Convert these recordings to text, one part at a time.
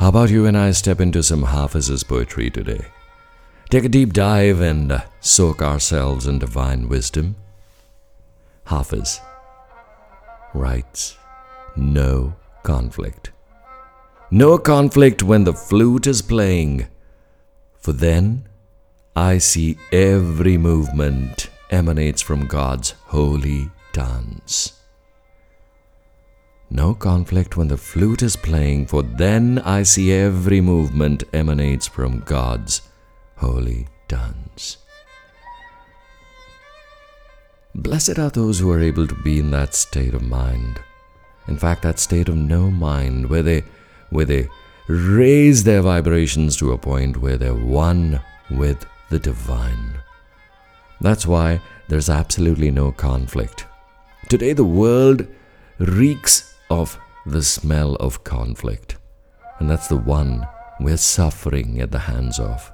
How about you and I step into some Hafiz's poetry today? Take a deep dive and soak ourselves in divine wisdom. Hafiz writes, No conflict. No conflict when the flute is playing, for then I see every movement emanates from God's holy dance. No conflict when the flute is playing, for then I see every movement emanates from God's holy dance. Blessed are those who are able to be in that state of mind. In fact, that state of no mind where they where they raise their vibrations to a point where they're one with the divine. That's why there's absolutely no conflict. Today, the world reeks of the smell of conflict, and that's the one we're suffering at the hands of.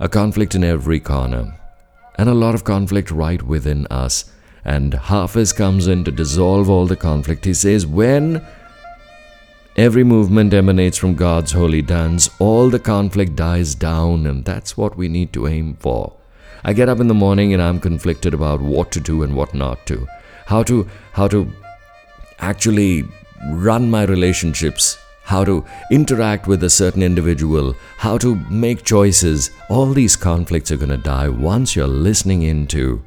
A conflict in every corner, and a lot of conflict right within us. And Hafiz comes in to dissolve all the conflict. He says, When every movement emanates from God's holy dance, all the conflict dies down, and that's what we need to aim for. I get up in the morning and I'm conflicted about what to do and what not to. How to how to actually run my relationships, how to interact with a certain individual, how to make choices. All these conflicts are going to die once you're listening into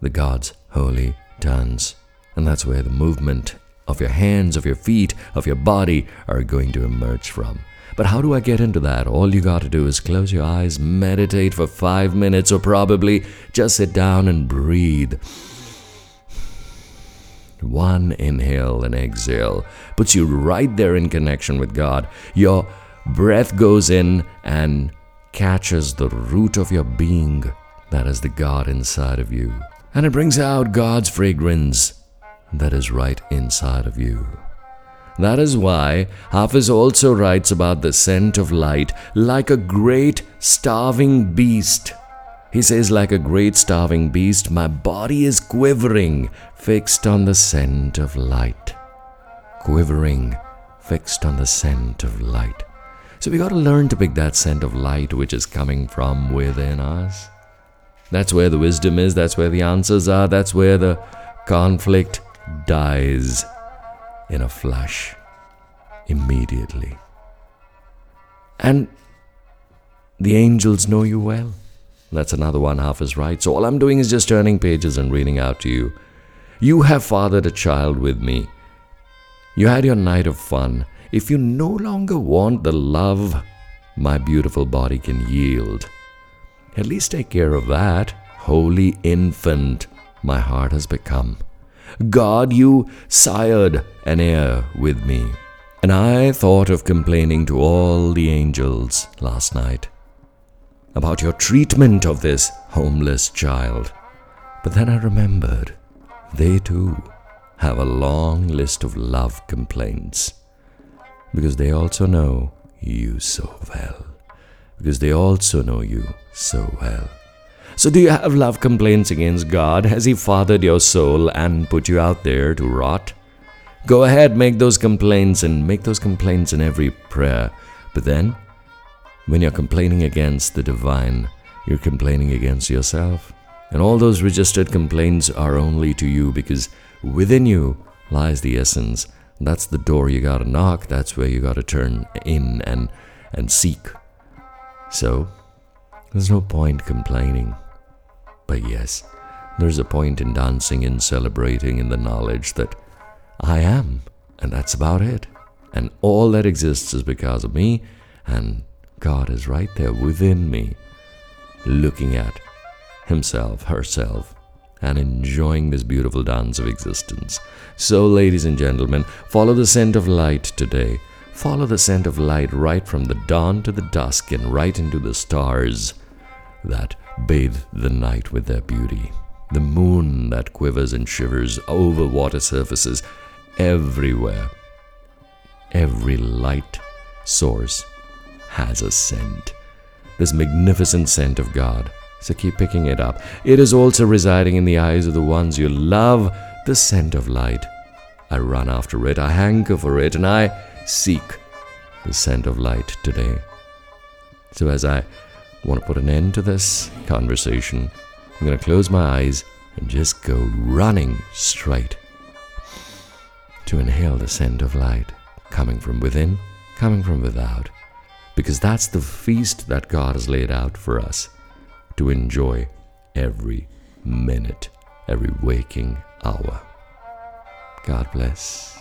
the God's holy dance. And that's where the movement of your hands, of your feet, of your body are going to emerge from. But how do I get into that? All you got to do is close your eyes, meditate for five minutes, or probably just sit down and breathe. One inhale and exhale puts you right there in connection with God. Your breath goes in and catches the root of your being. That is the God inside of you. And it brings out God's fragrance that is right inside of you. That is why Hafiz also writes about the scent of light like a great starving beast. He says, like a great starving beast, my body is quivering, fixed on the scent of light. Quivering, fixed on the scent of light. So we got to learn to pick that scent of light which is coming from within us. That's where the wisdom is, that's where the answers are, that's where the conflict dies in a flash, immediately. And the angels know you well. That's another one Hafiz right. So all I'm doing is just turning pages and reading out to you. You have fathered a child with me. You had your night of fun. If you no longer want the love my beautiful body can yield, at least take care of that. Holy infant, my heart has become. God, you sired an heir with me. And I thought of complaining to all the angels last night about your treatment of this homeless child. But then I remembered they too have a long list of love complaints because they also know you so well. Because they also know you so well. So, do you have love complaints against God? Has He fathered your soul and put you out there to rot? Go ahead, make those complaints and make those complaints in every prayer. But then, when you're complaining against the divine, you're complaining against yourself. And all those registered complaints are only to you because within you lies the essence. That's the door you gotta knock, that's where you gotta turn in and, and seek. So, there's no point complaining. But yes, there's a point in dancing and celebrating in the knowledge that I am, and that's about it. And all that exists is because of me, and God is right there within me, looking at himself, herself, and enjoying this beautiful dance of existence. So, ladies and gentlemen, follow the scent of light today. Follow the scent of light right from the dawn to the dusk and right into the stars that bathe the night with their beauty. The moon that quivers and shivers over water surfaces everywhere. Every light source has a scent. This magnificent scent of God. So keep picking it up. It is also residing in the eyes of the ones you love, the scent of light. I run after it, I hanker for it, and I seek the scent of light today. So, as I want to put an end to this conversation, I'm going to close my eyes and just go running straight to inhale the scent of light coming from within, coming from without, because that's the feast that God has laid out for us to enjoy every minute, every waking hour. God bless.